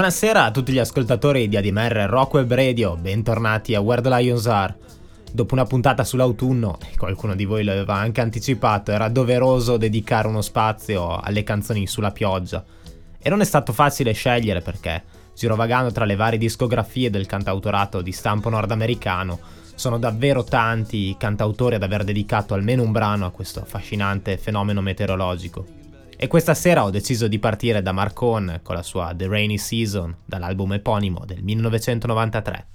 Buonasera a tutti gli ascoltatori di ADMR Rock Web Radio, bentornati a Where the Lions Are. Dopo una puntata sull'autunno, e qualcuno di voi lo aveva anche anticipato, era doveroso dedicare uno spazio alle canzoni sulla pioggia. E non è stato facile scegliere perché, girovagando tra le varie discografie del cantautorato di stampo nordamericano, sono davvero tanti i cantautori ad aver dedicato almeno un brano a questo affascinante fenomeno meteorologico. E questa sera ho deciso di partire da Marcon con la sua The Rainy Season dall'album eponimo del 1993.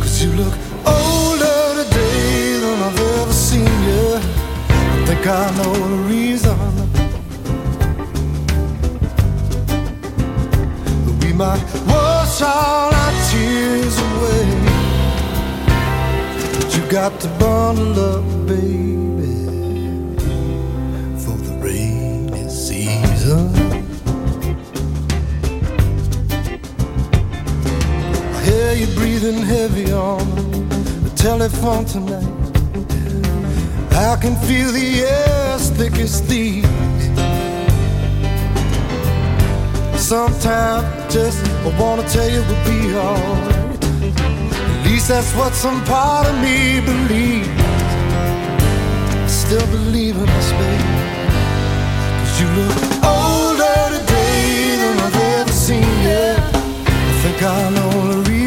Cause you look older today than I've ever seen you. I think I know the reason. But we might wash all our tears away. But you got to bundle up, baby, hear you breathing heavy on the telephone tonight. I can feel the air as thick as thieves. Sometimes just I wanna tell you we'll be alright. At least that's what some part of me believes. I still believe in us, baby. Cause you look older today than I've ever seen you. I think I know the reason.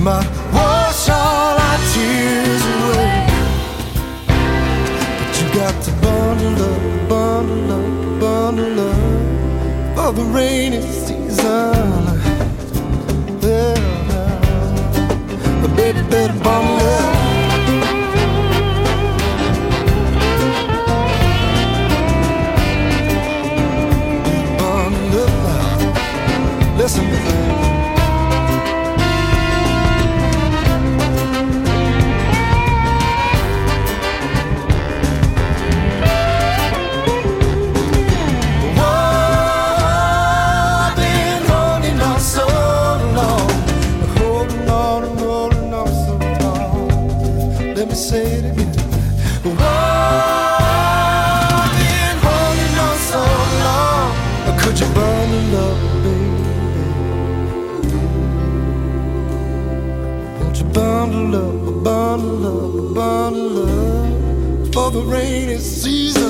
Might wash all our tears away. But you got to bundle up, bundle up, bundle up for the rainy season. Yeah, baby, better. Bundle Let me say it again. I've been holding on so long. Could you bundle up, baby? Won't you bundle up, bundle up, bundle up for the rainy season?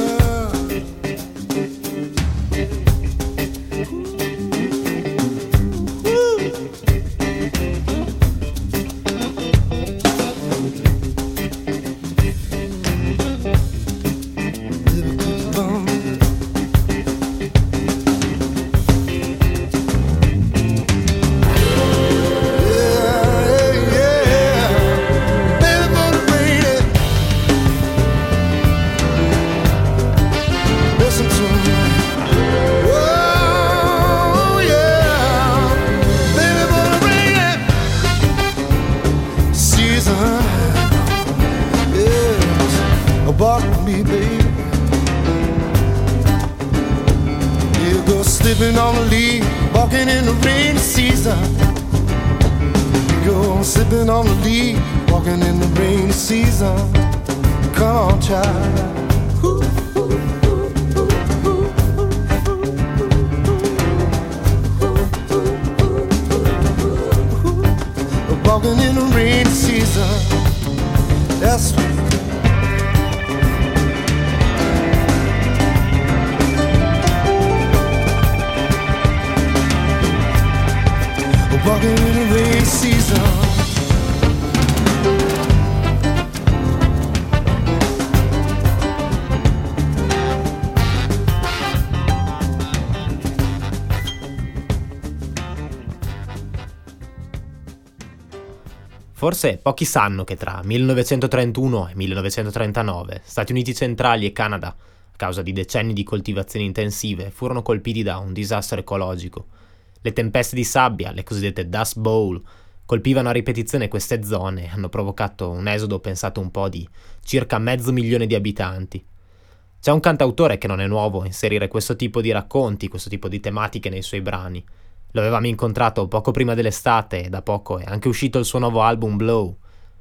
Forse pochi sanno che tra 1931 e 1939 Stati Uniti centrali e Canada, a causa di decenni di coltivazioni intensive, furono colpiti da un disastro ecologico. Le tempeste di sabbia, le cosiddette Dust Bowl, colpivano a ripetizione queste zone e hanno provocato un esodo pensato un po' di circa mezzo milione di abitanti. C'è un cantautore che non è nuovo a inserire questo tipo di racconti, questo tipo di tematiche nei suoi brani. Lo avevamo incontrato poco prima dell'estate e da poco è anche uscito il suo nuovo album Blow.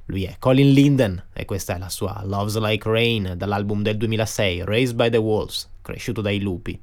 Lui è Colin Linden e questa è la sua Loves Like Rain dall'album del 2006 Raised by the Wolves, cresciuto dai lupi.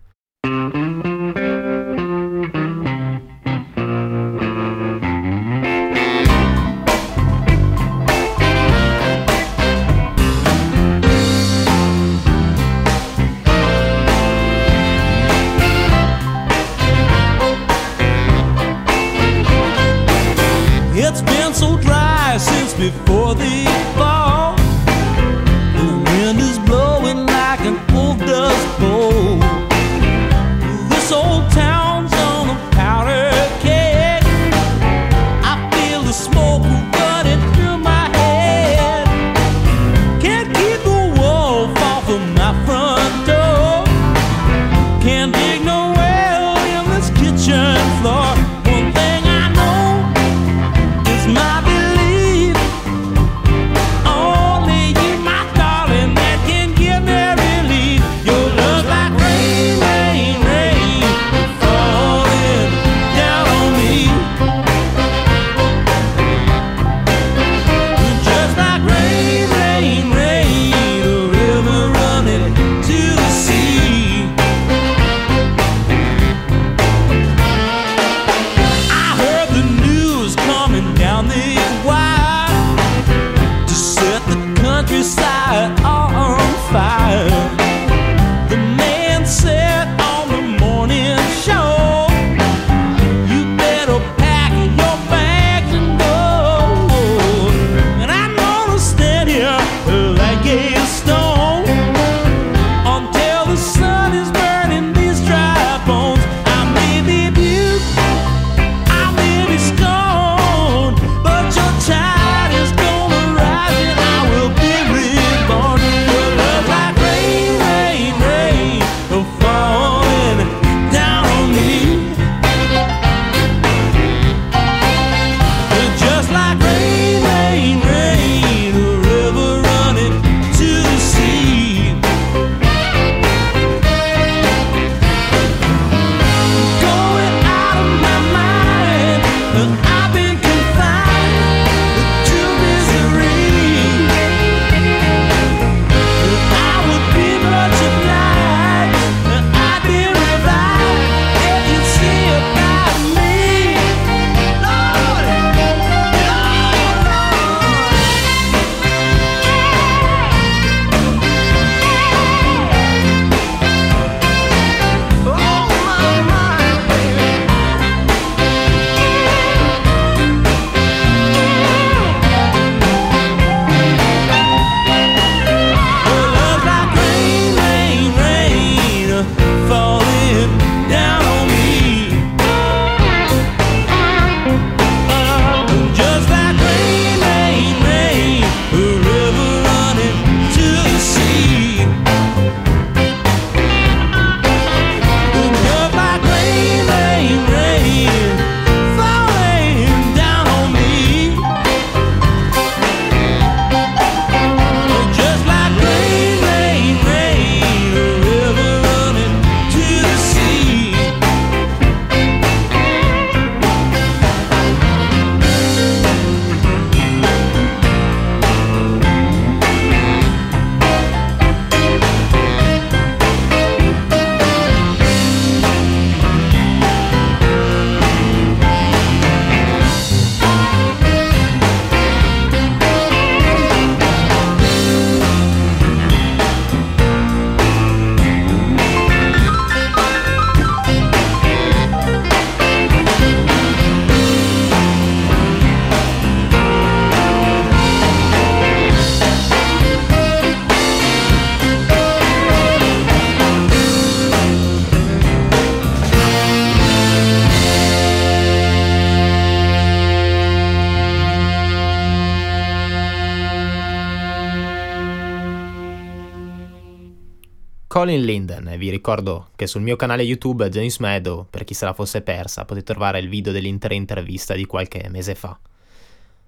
Colin Linden e vi ricordo che sul mio canale YouTube James Meadow, per chi se la fosse persa, potete trovare il video dell'intera intervista di qualche mese fa.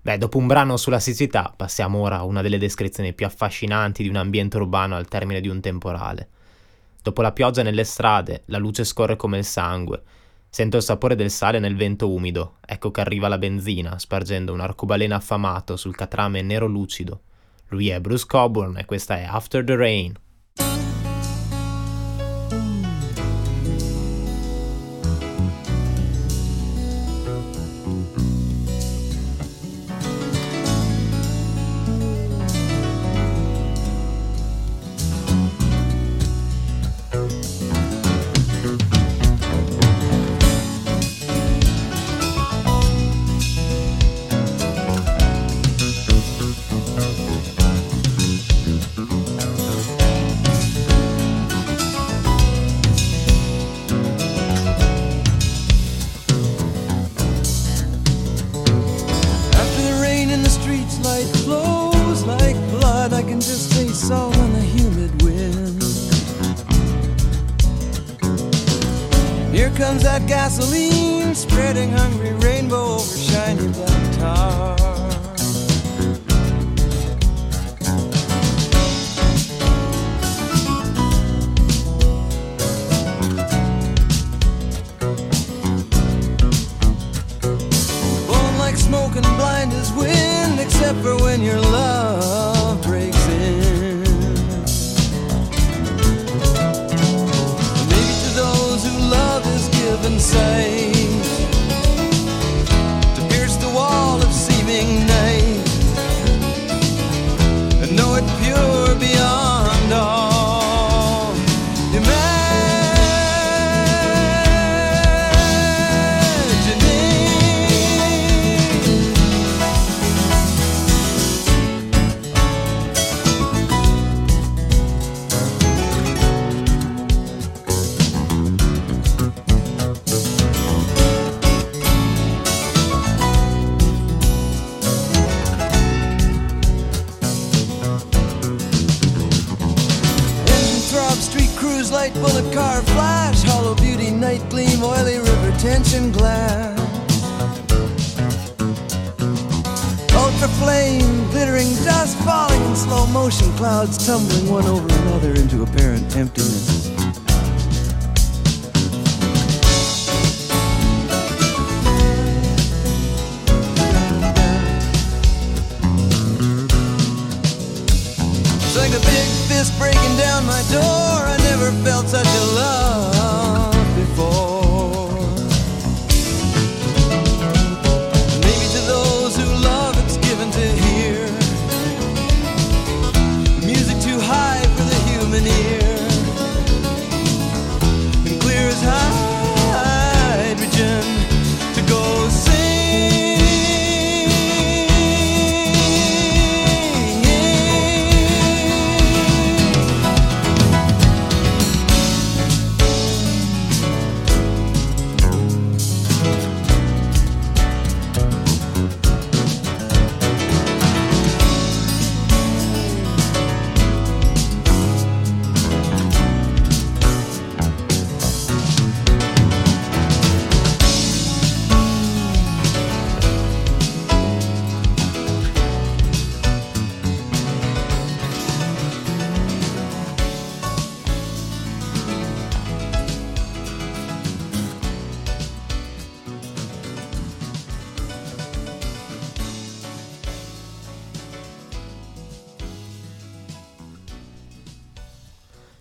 Beh, dopo un brano sulla siccità, passiamo ora a una delle descrizioni più affascinanti di un ambiente urbano al termine di un temporale. Dopo la pioggia nelle strade, la luce scorre come il sangue. Sento il sapore del sale nel vento umido, ecco che arriva la benzina, spargendo un arcobaleno affamato sul catrame nero lucido. Lui è Bruce Coburn e questa è After the Rain. Car flash, hollow beauty, night gleam, oily river tension glass. Ultra flame, glittering dust falling in slow motion, clouds tumbling one over another into apparent emptiness.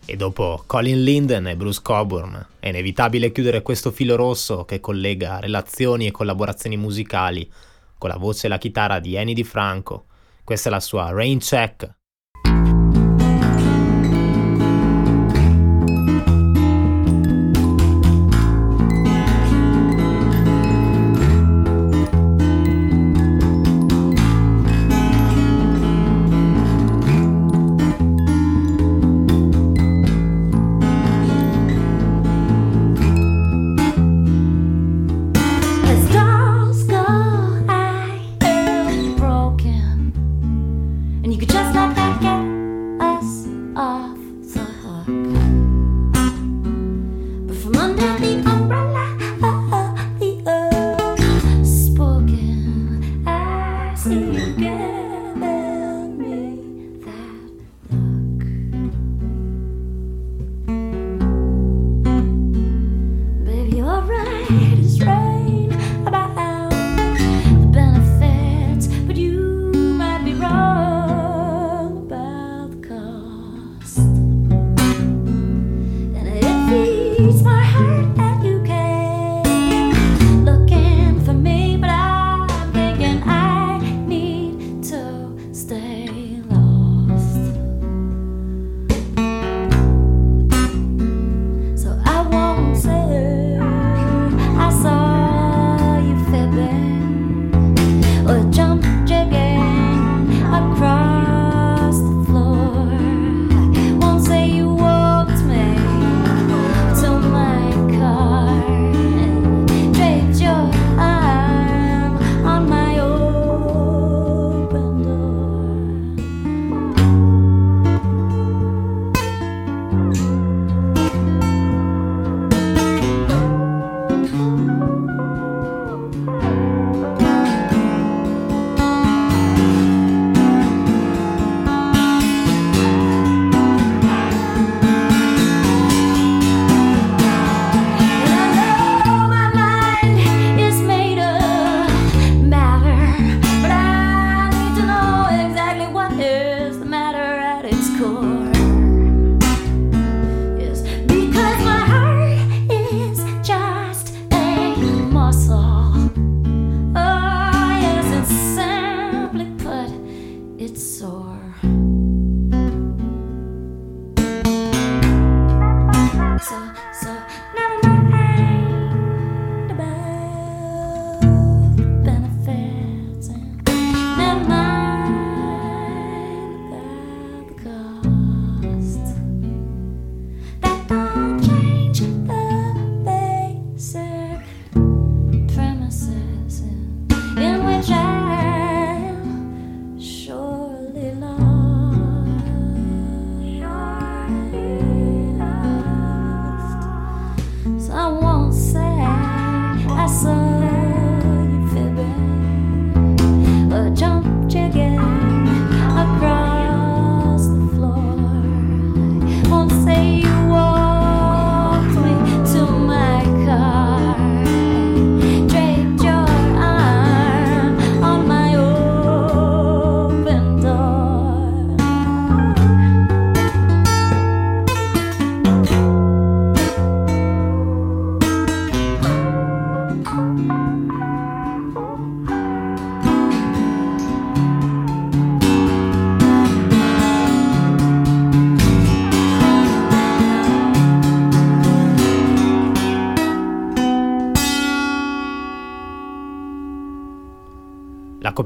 E dopo Colin Linden e Bruce Coburn è inevitabile chiudere questo filo rosso che collega relazioni e collaborazioni musicali con la voce e la chitarra di Annie DiFranco. Questa è la sua Rain Check.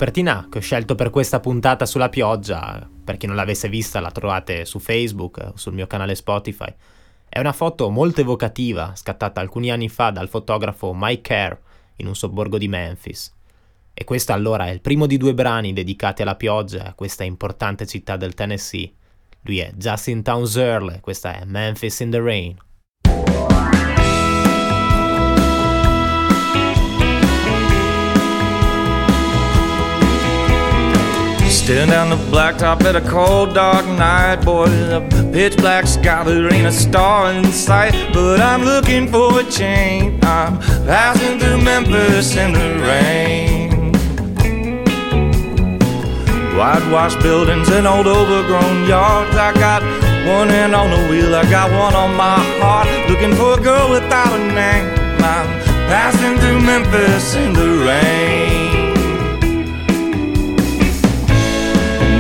Copertina che ho scelto per questa puntata sulla pioggia, per chi non l'avesse vista la trovate su Facebook o sul mio canale Spotify, è una foto molto evocativa scattata alcuni anni fa dal fotografo Mike Kerr in un sobborgo di Memphis. E questo allora è il primo di due brani dedicati alla pioggia a questa importante città del Tennessee. Lui è Justin Towns Earl questa è Memphis in the Rain. Staring down the blacktop at a cold, dark night, boy. The pitch black sky, there ain't a star in sight. But I'm looking for a change. I'm passing through Memphis in the rain. Whitewashed buildings and old overgrown yards. I got one hand on the wheel, I got one on my heart. Looking for a girl without a name. I'm passing through Memphis in the rain.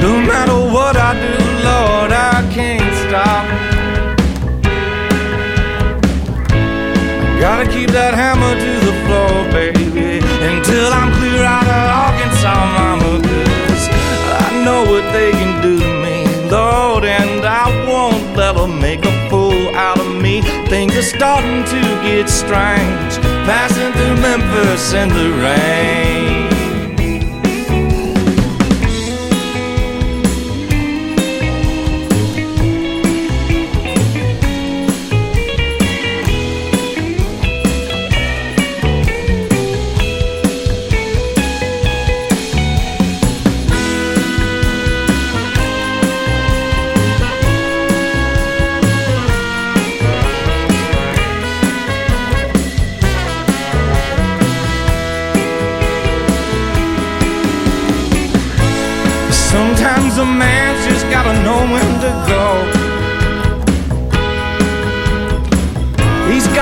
No matter what I do, Lord, I can't stop. Gotta keep that hammer to the floor, baby, until I'm clear out of Arkansas, mama. 'cause I know what they can do to me, Lord, and I won't let 'em make a fool out of me. Things are starting to get strange, passing through Memphis in the rain.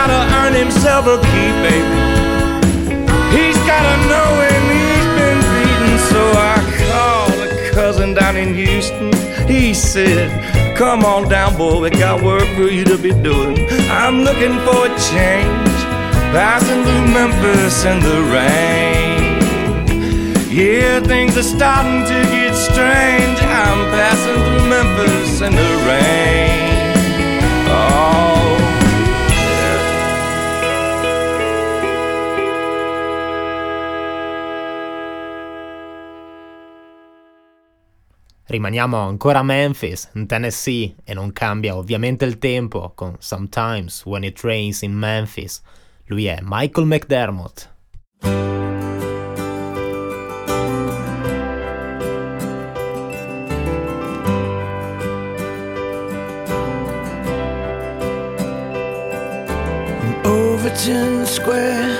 Gotta earn himself a keep, baby. He's gotta know when he's been beaten. So I called a cousin down in Houston. He said, Come on down, boy, we got work for you to be doing. I'm looking for a change, passing through Memphis in the rain. Yeah, things are starting to get strange. I'm passing through Memphis in the rain. Rimaniamo ancora a Memphis, in Tennessee, e non cambia ovviamente il tempo con Sometimes When It Rains in Memphis. Lui è Michael McDermott. Overton Square,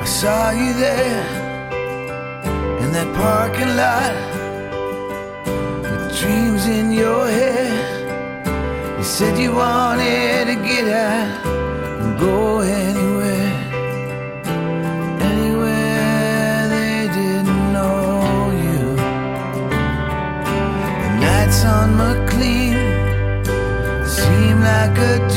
I saw you there in that parking lot dreams in your head. You said you wanted to get out and go anywhere, anywhere they didn't know you. The nights on McLean seem like a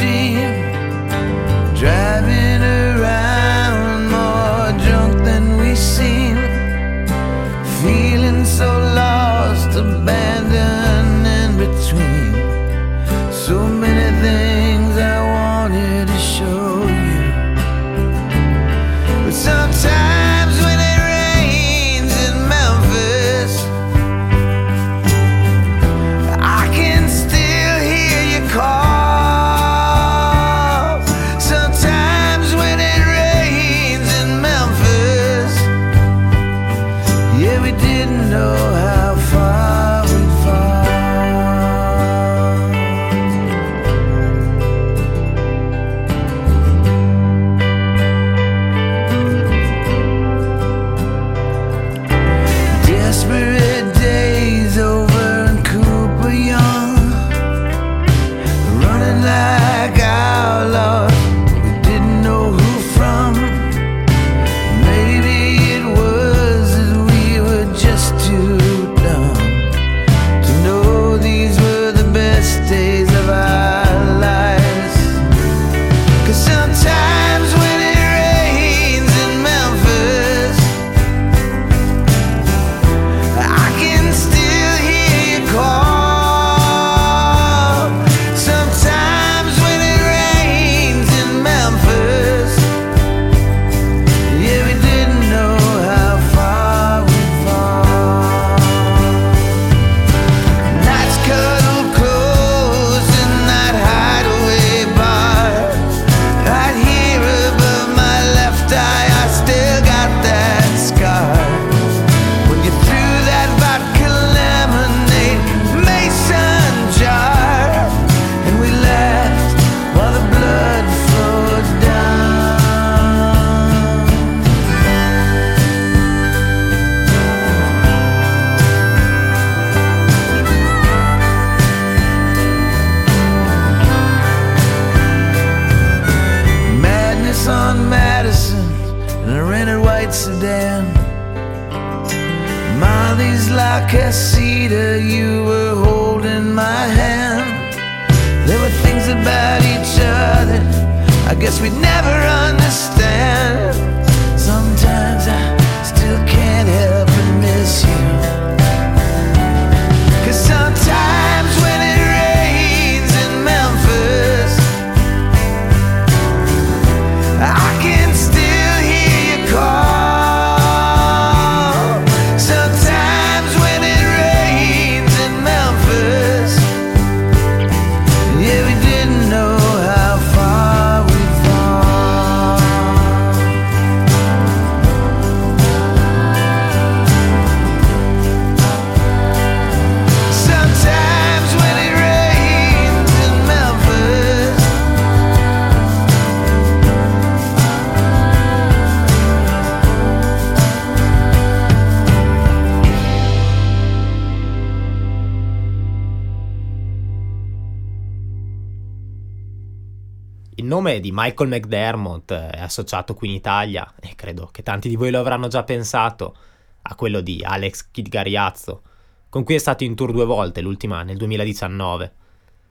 nome di Michael McDermott è associato qui in Italia, e credo che tanti di voi lo avranno già pensato, a quello di Alex Kid Gariazzo, con cui è stato in tour due volte, l'ultima nel 2019.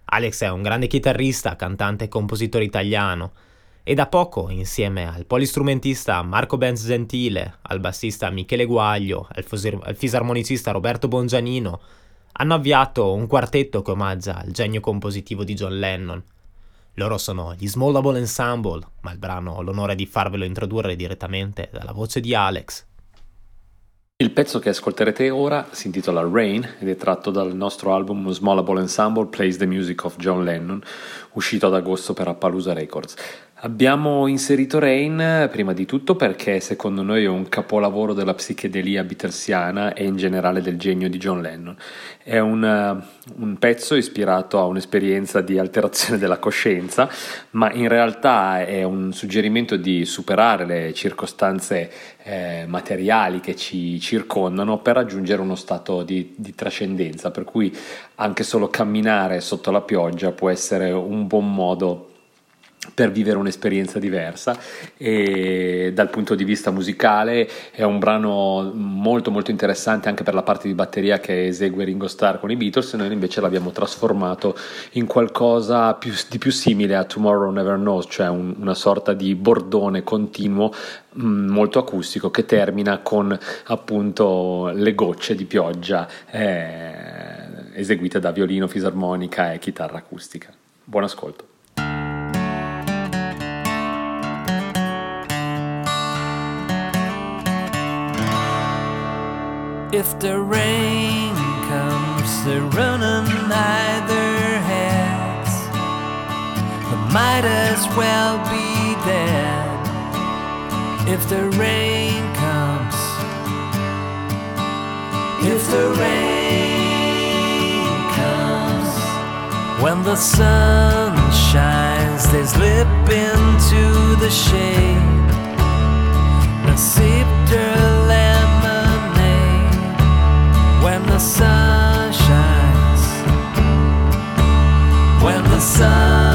Alex è un grande chitarrista, cantante e compositore italiano, e da poco, insieme al polistrumentista Marco Benz Gentile, al bassista Michele Guaglio, al, fosir- al fisarmonicista Roberto Bongianino, hanno avviato un quartetto che omaggia il genio compositivo di John Lennon. Loro sono gli Smallable Ensemble, ma il brano ho l'onore di farvelo introdurre direttamente dalla voce di Alex. Il pezzo che ascolterete ora si intitola Rain ed è tratto dal nostro album Smallable Ensemble Plays the Music of John Lennon, uscito ad agosto per Appaloosa Records. Abbiamo inserito Rain eh, prima di tutto perché secondo noi è un capolavoro della psichedelia beatlesiana e in generale del genio di John Lennon. È un, eh, un pezzo ispirato a un'esperienza di alterazione della coscienza, ma in realtà è un suggerimento di superare le circostanze eh, materiali che ci circondano per raggiungere uno stato di, di trascendenza, per cui anche solo camminare sotto la pioggia può essere un buon modo per vivere un'esperienza diversa. E dal punto di vista musicale è un brano molto molto interessante anche per la parte di batteria che esegue Ringo Starr con i Beatles. Noi invece l'abbiamo trasformato in qualcosa più, di più simile a Tomorrow Never Knows cioè un, una sorta di bordone continuo mh, molto acustico che termina con appunto le gocce di pioggia eh, eseguite da violino, fisarmonica e chitarra acustica. Buon ascolto If the rain comes, they're running either heads. They might as well be dead. If the rain comes, if the rain comes, when the sun shines, they slip into the shade and sip their sun shines. When the sun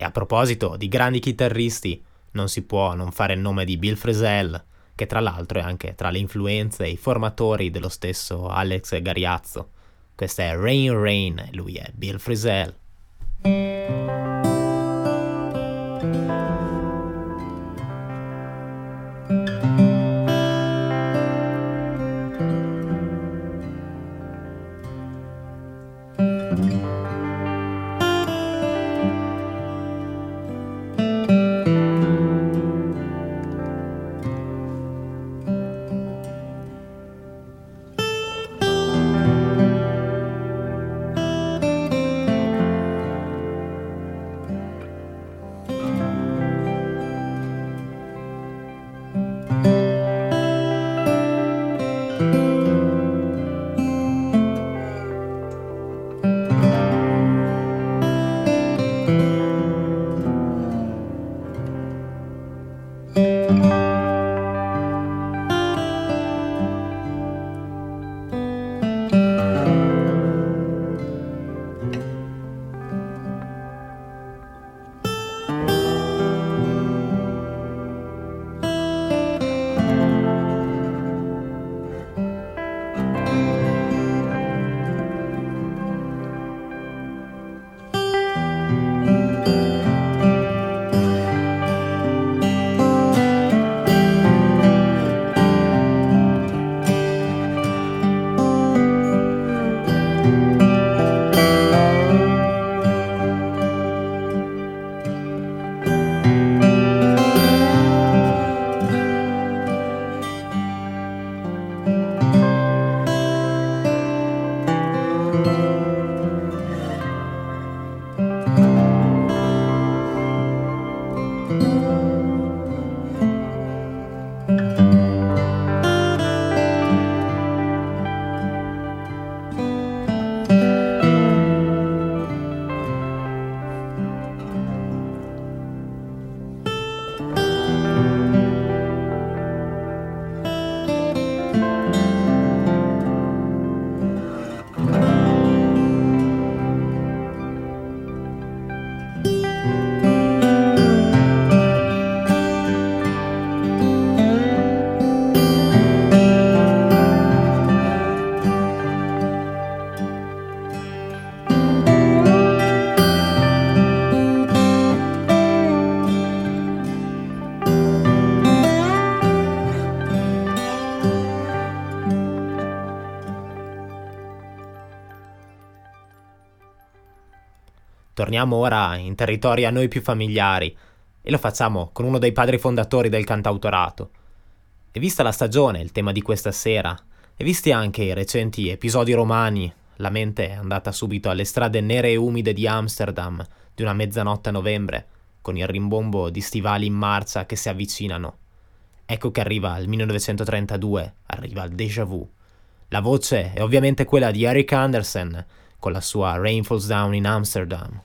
E a proposito di grandi chitarristi, non si può non fare il nome di Bill Frisell, che tra l'altro è anche tra le influenze e i formatori dello stesso Alex Gariazzo. Questa è Rain Rain, lui è Bill Frisell. Torniamo ora in territori a noi più familiari e lo facciamo con uno dei padri fondatori del cantautorato. E vista la stagione, il tema di questa sera, e visti anche i recenti episodi romani, la mente è andata subito alle strade nere e umide di Amsterdam di una mezzanotte a novembre, con il rimbombo di stivali in marcia che si avvicinano. Ecco che arriva il 1932, arriva il déjà vu. La voce è ovviamente quella di Eric Andersen, con la sua Rain Falls Down in Amsterdam.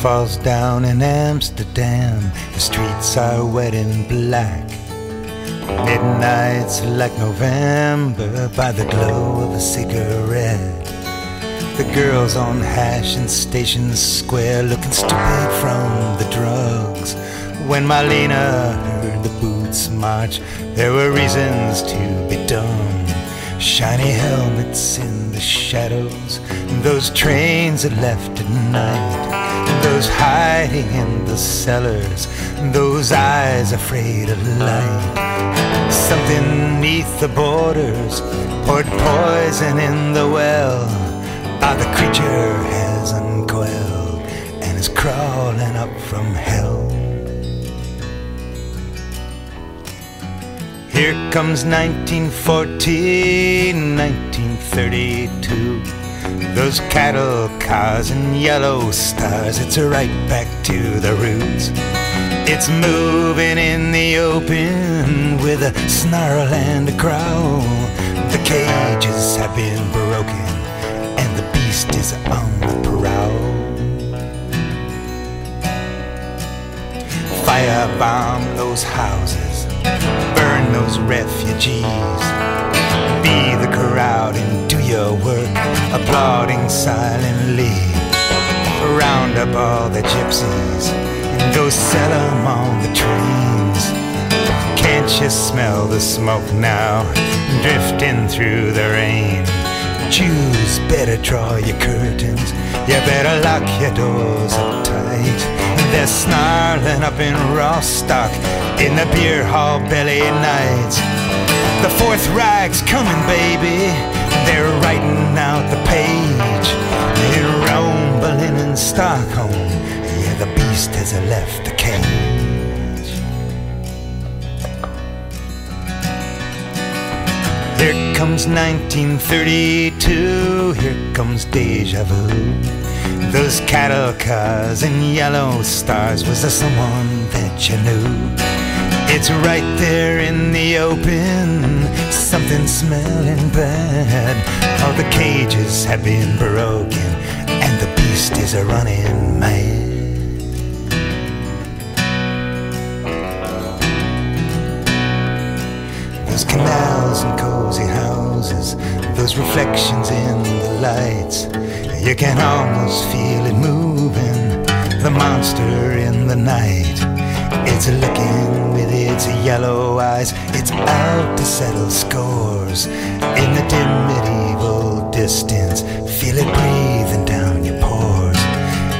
Falls down in Amsterdam. The streets are wet and black. Midnight's like November by the glow of a cigarette. The girls on Hash in Station Square looking stupid from the drugs. When Marlena heard the boots march, there were reasons to be dumb. Shiny helmets in the shadows, those trains that left at night, those hiding in the cellars, those eyes afraid of light. Something neath the borders poured poison in the well. Ah, the creature has uncoiled and is crawling up from hell. Here comes 1914, 1932. Those cattle cars and yellow stars, it's right back to the roots. It's moving in the open with a snarl and a growl. The cages have been broken and the beast is on the prowl. Firebomb those houses, burn those refugees. Be the crowd do your work, applauding silently. Round up all the gypsies and go sell 'em on the trains. Can't you smell the smoke now, drifting through the rain? Jews, better draw your curtains. You better lock your doors up tight. They're snarling up in Rostock in the beer hall belly nights. The Fourth Reich's coming, baby. They're writing out the page. In Rome, Berlin, and Stockholm. Yeah, the beast has left the cage. Here comes 1932, here comes deja vu. Those cattle cars and yellow stars, was there someone that you knew? It's right there in the open, something smelling bad. All the cages have been broken, and the beast is a running mad. Those canals and cozy houses, those reflections in the lights. You can almost feel it moving, the monster in the night. It's looking its yellow eyes, it's out to settle scores. In the dim medieval distance, feel it breathing down your pores.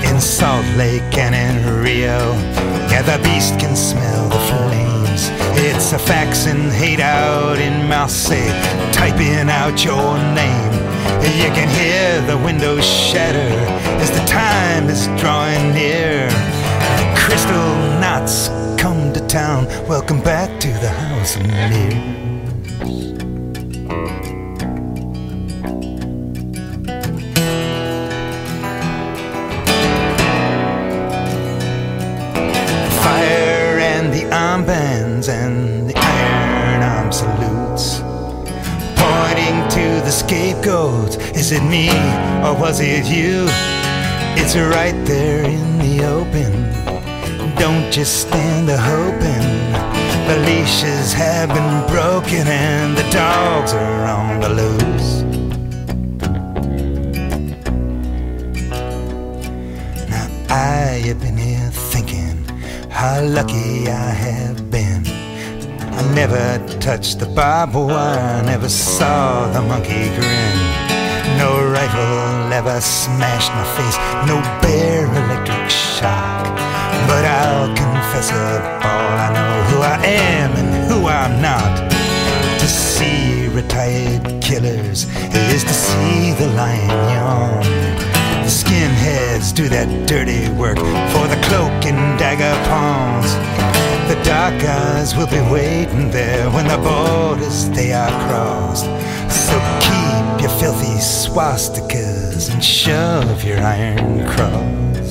In Salt Lake and in Rio, yeah, the beast can smell the flames. It's a fax and hate out in Marseille, typing out your name. You can hear the windows shatter as the time is drawing near. The crystal knots come to town. Welcome back to the house of mirrors. fire and the armbands and the iron arm salutes. Pointing to the scapegoat, is it me or was it you? It's right there in the open. Don't just stand a hoping. The leashes have been broken and the dogs are on the loose. Now I have been here thinking how lucky I have been. I never touched the barbed wire, never saw the monkey grin. No rifle ever smashed my face, no bare electric shock. But I'll confess up all I know who I am and who I'm not. To see retired killers is to see the lion yawn. The skinheads do that dirty work for the cloak and dagger pawns. The dark eyes will be waiting there when the borders they are crossed. So keep your filthy swastikas and shove your iron cross.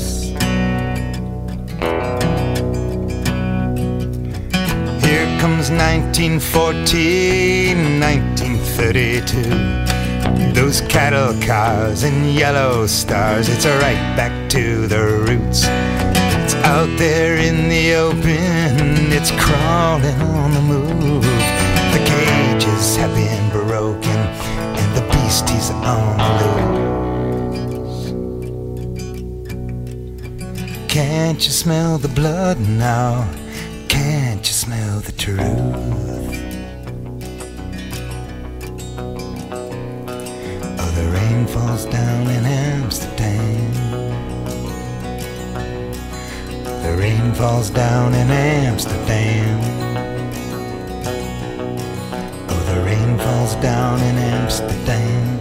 Comes 1914, 1932. Those cattle cars and yellow stars, it's right back to the roots. It's out there in the open, it's crawling on the move. The cages have been broken, and the beasties on the loose. Can't you smell the blood now? Smell the truth? Oh, the rain falls down in Amsterdam. The rain falls down in Amsterdam. Oh, the rain falls down in Amsterdam.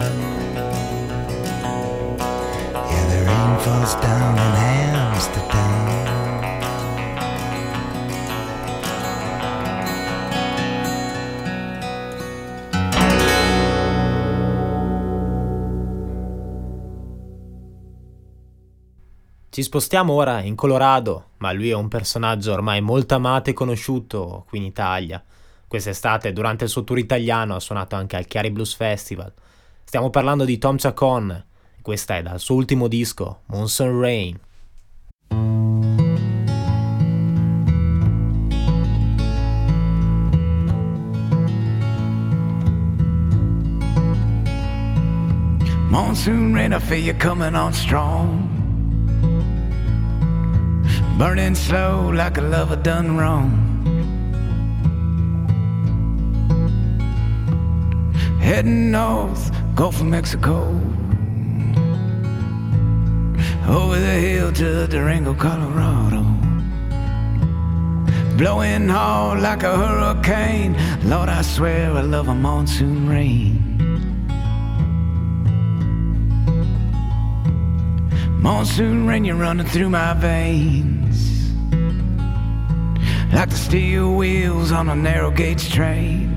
Yeah, the rain falls down in Amsterdam. Ci spostiamo ora in Colorado, ma lui è un personaggio ormai molto amato e conosciuto qui in Italia. Quest'estate, durante il suo tour italiano, ha suonato anche al Chiari Blues Festival. Stiamo parlando di Tom Chacon. Questa è dal suo ultimo disco, Monsoon Rain. Monsoon rain, I feel you coming on strong. Burning slow like a lover done wrong. Heading north, Gulf of Mexico. Over the hill to Durango, Colorado. Blowing hard like a hurricane. Lord, I swear I love a monsoon rain. Monsoon rain, you're running through my veins. Like the steel wheels on a narrow gauge train.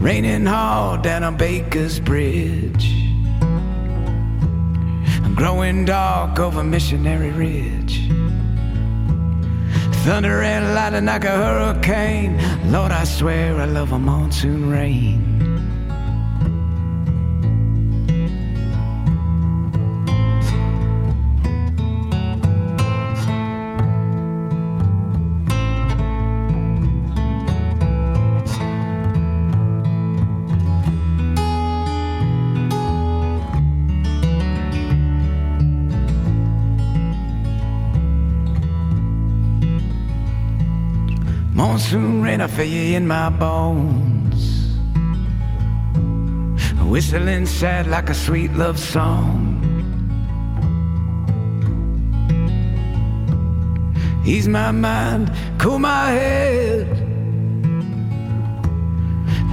Raining hard down on Baker's Bridge. Growing dark over Missionary Ridge. Thunder and lightning like a hurricane. Lord, I swear I love a monsoon rain. Monsoon rain, I feel you in my bones. Whistling sad like a sweet love song. Ease my mind, cool my head.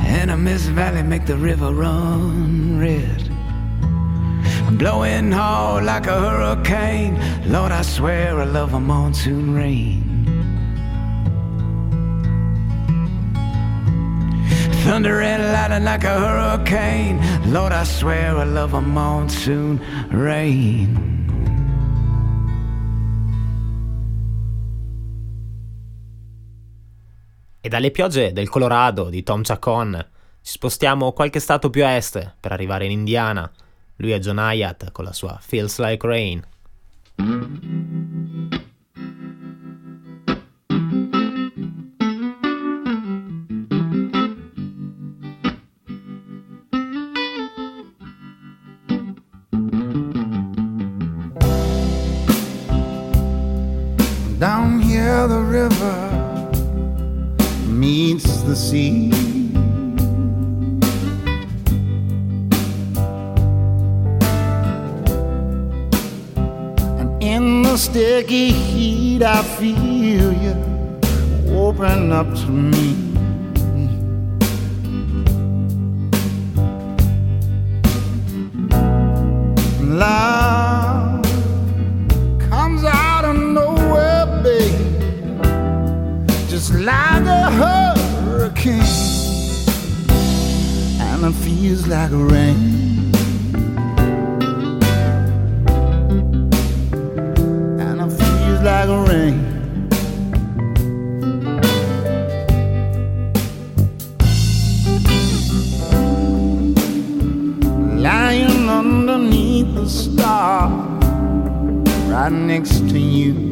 Animas Valley make the river run red. Blowing hard like a hurricane. Lord, I swear I love a monsoon rain. Thunder and lightning like a hurricane. Lord, I swear I love a monsoon rain. E dalle piogge del Colorado di Tom Chacon ci spostiamo qualche stato più a est per arrivare in Indiana. Lui è John Hyatt con la sua Feels Like Rain. The river meets the sea. And in the sticky heat, I feel you open up to me. Love like a hurricane, and it feels like rain. and it feels like rain. Lying underneath the star, right next to you.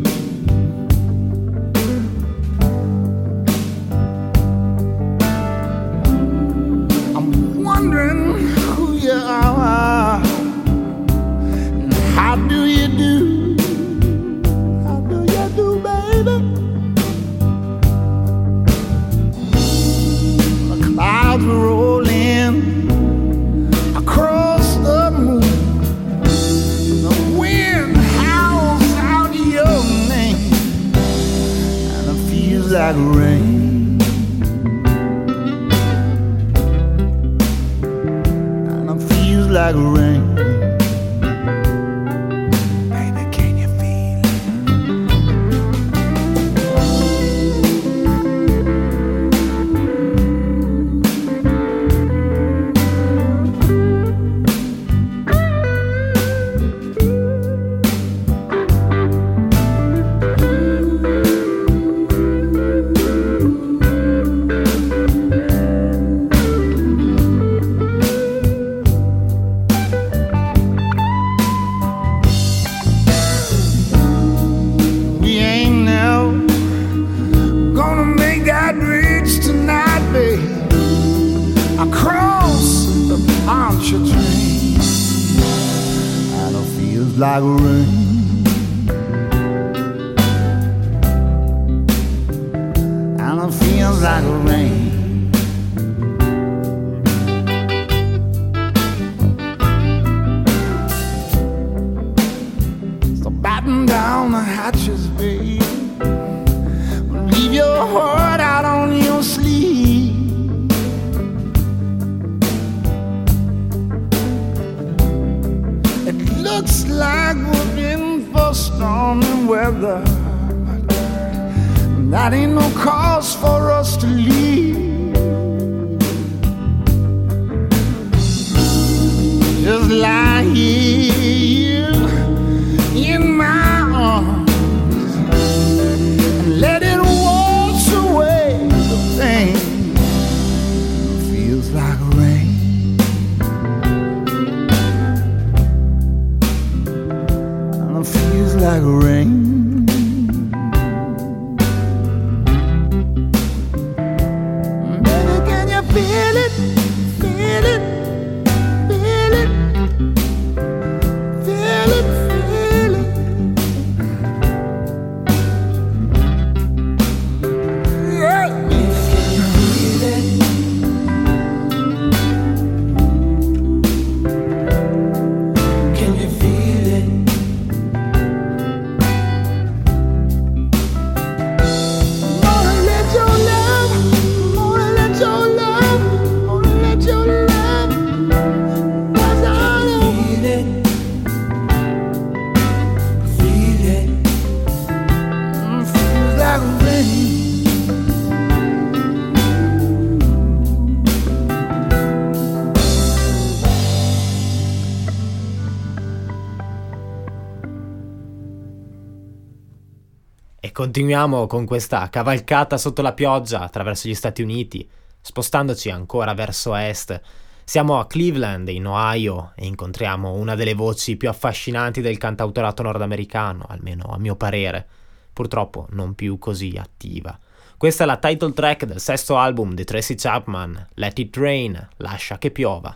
Continuiamo con questa cavalcata sotto la pioggia attraverso gli Stati Uniti, spostandoci ancora verso est. Siamo a Cleveland, in Ohio, e incontriamo una delle voci più affascinanti del cantautorato nordamericano, almeno a mio parere, purtroppo non più così attiva. Questa è la title track del sesto album di Tracy Chapman, Let It Rain, lascia che piova.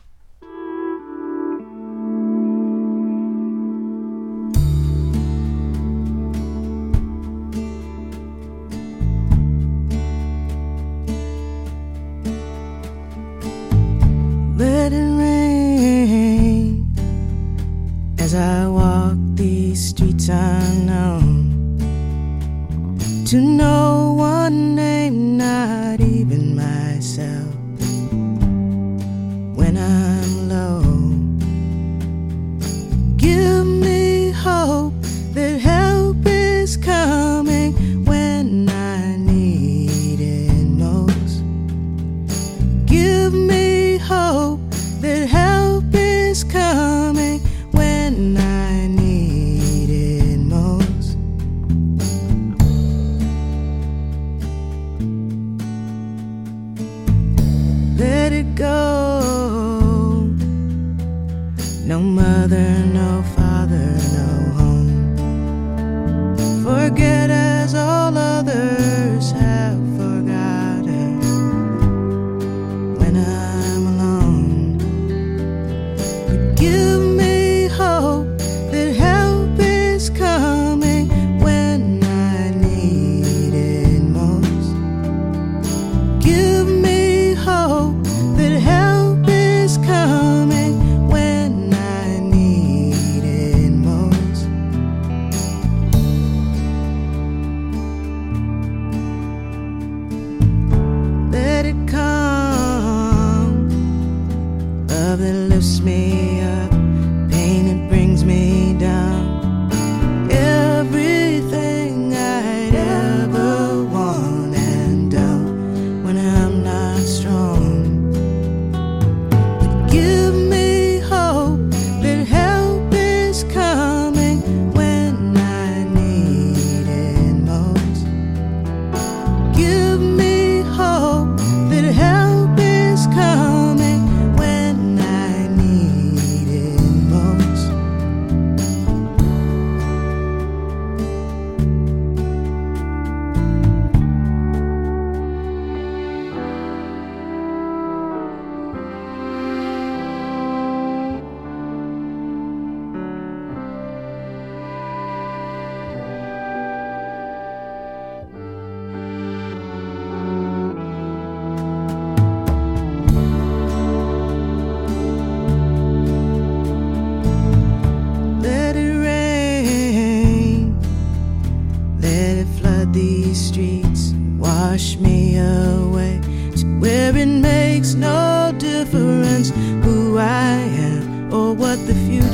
unknown to no one name, not even myself.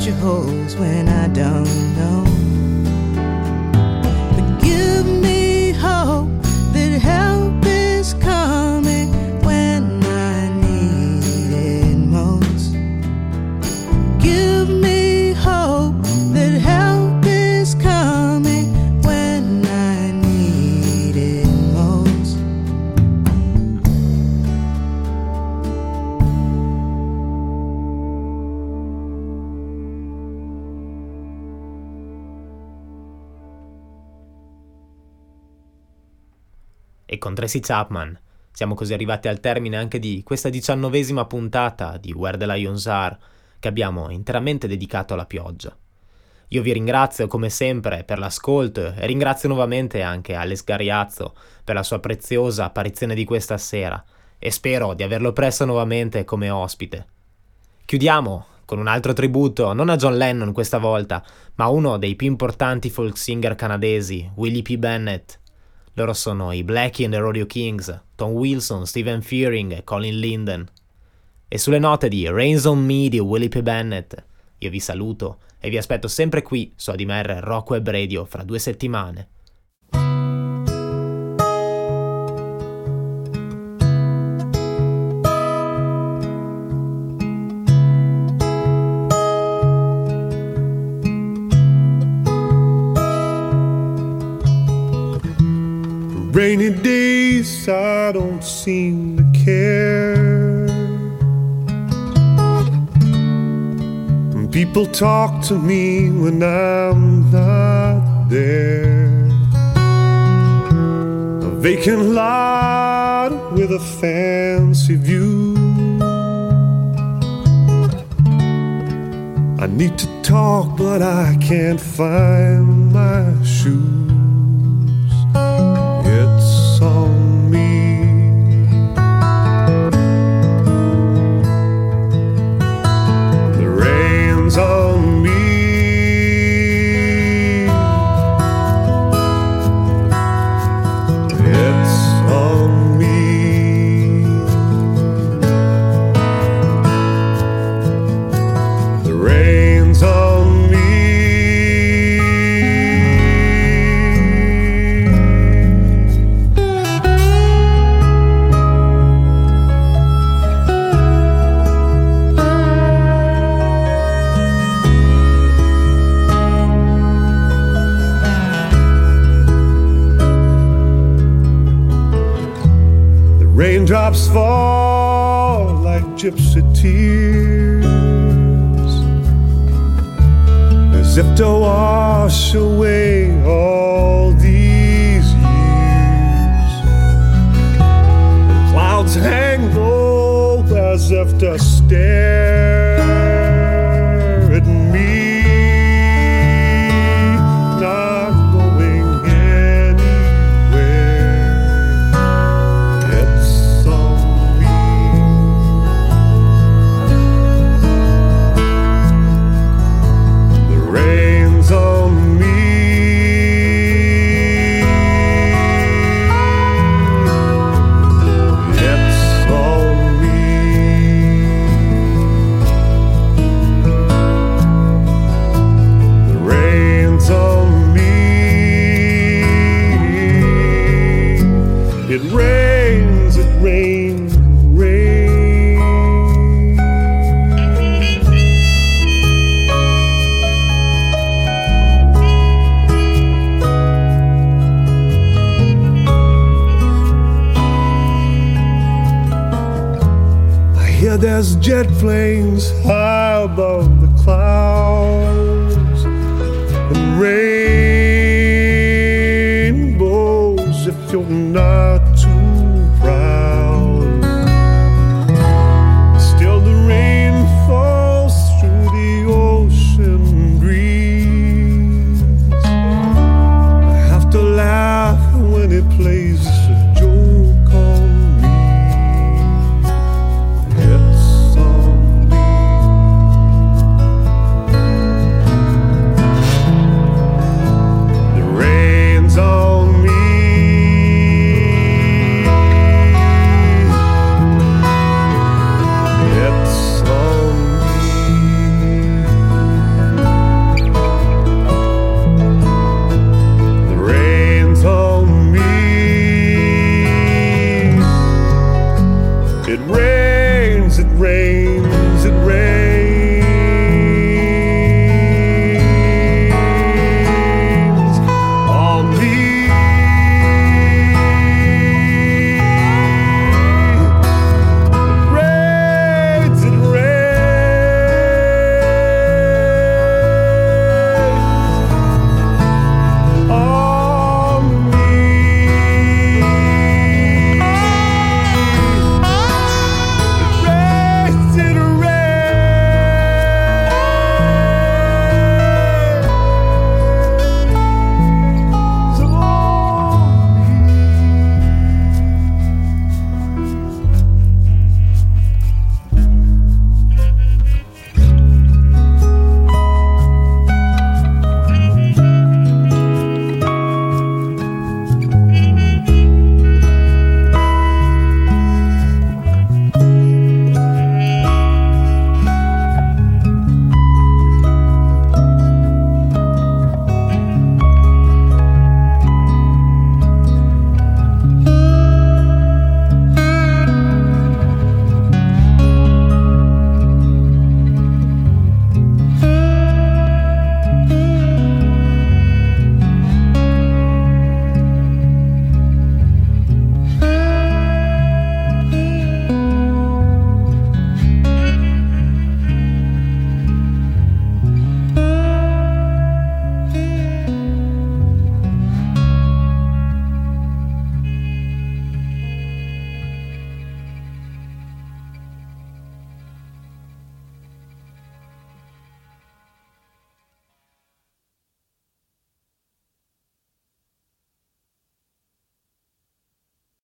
Future holds when I don't Tracy Chapman siamo così arrivati al termine anche di questa diciannovesima puntata di Where the Lions Are che abbiamo interamente dedicato alla pioggia. Io vi ringrazio come sempre per l'ascolto e ringrazio nuovamente anche Alex Gariazzo per la sua preziosa apparizione di questa sera e spero di averlo presto nuovamente come ospite. Chiudiamo con un altro tributo, non a John Lennon questa volta, ma a uno dei più importanti folk singer canadesi, Willie P. Bennett. Loro sono i Blackie and the Rodeo Kings, Tom Wilson, Stephen Fearing e Colin Linden. E sulle note di Rains on Me di Willie P. Bennett, io vi saluto e vi aspetto sempre qui su ADMR Rock Web Radio fra due settimane. Rainy days, I don't seem to care. People talk to me when I'm not there. A vacant lot with a fancy view. I need to talk, but I can't find my shoes. Raindrops fall like gypsy tears as if to wash away all these years. Clouds hang low as if to stare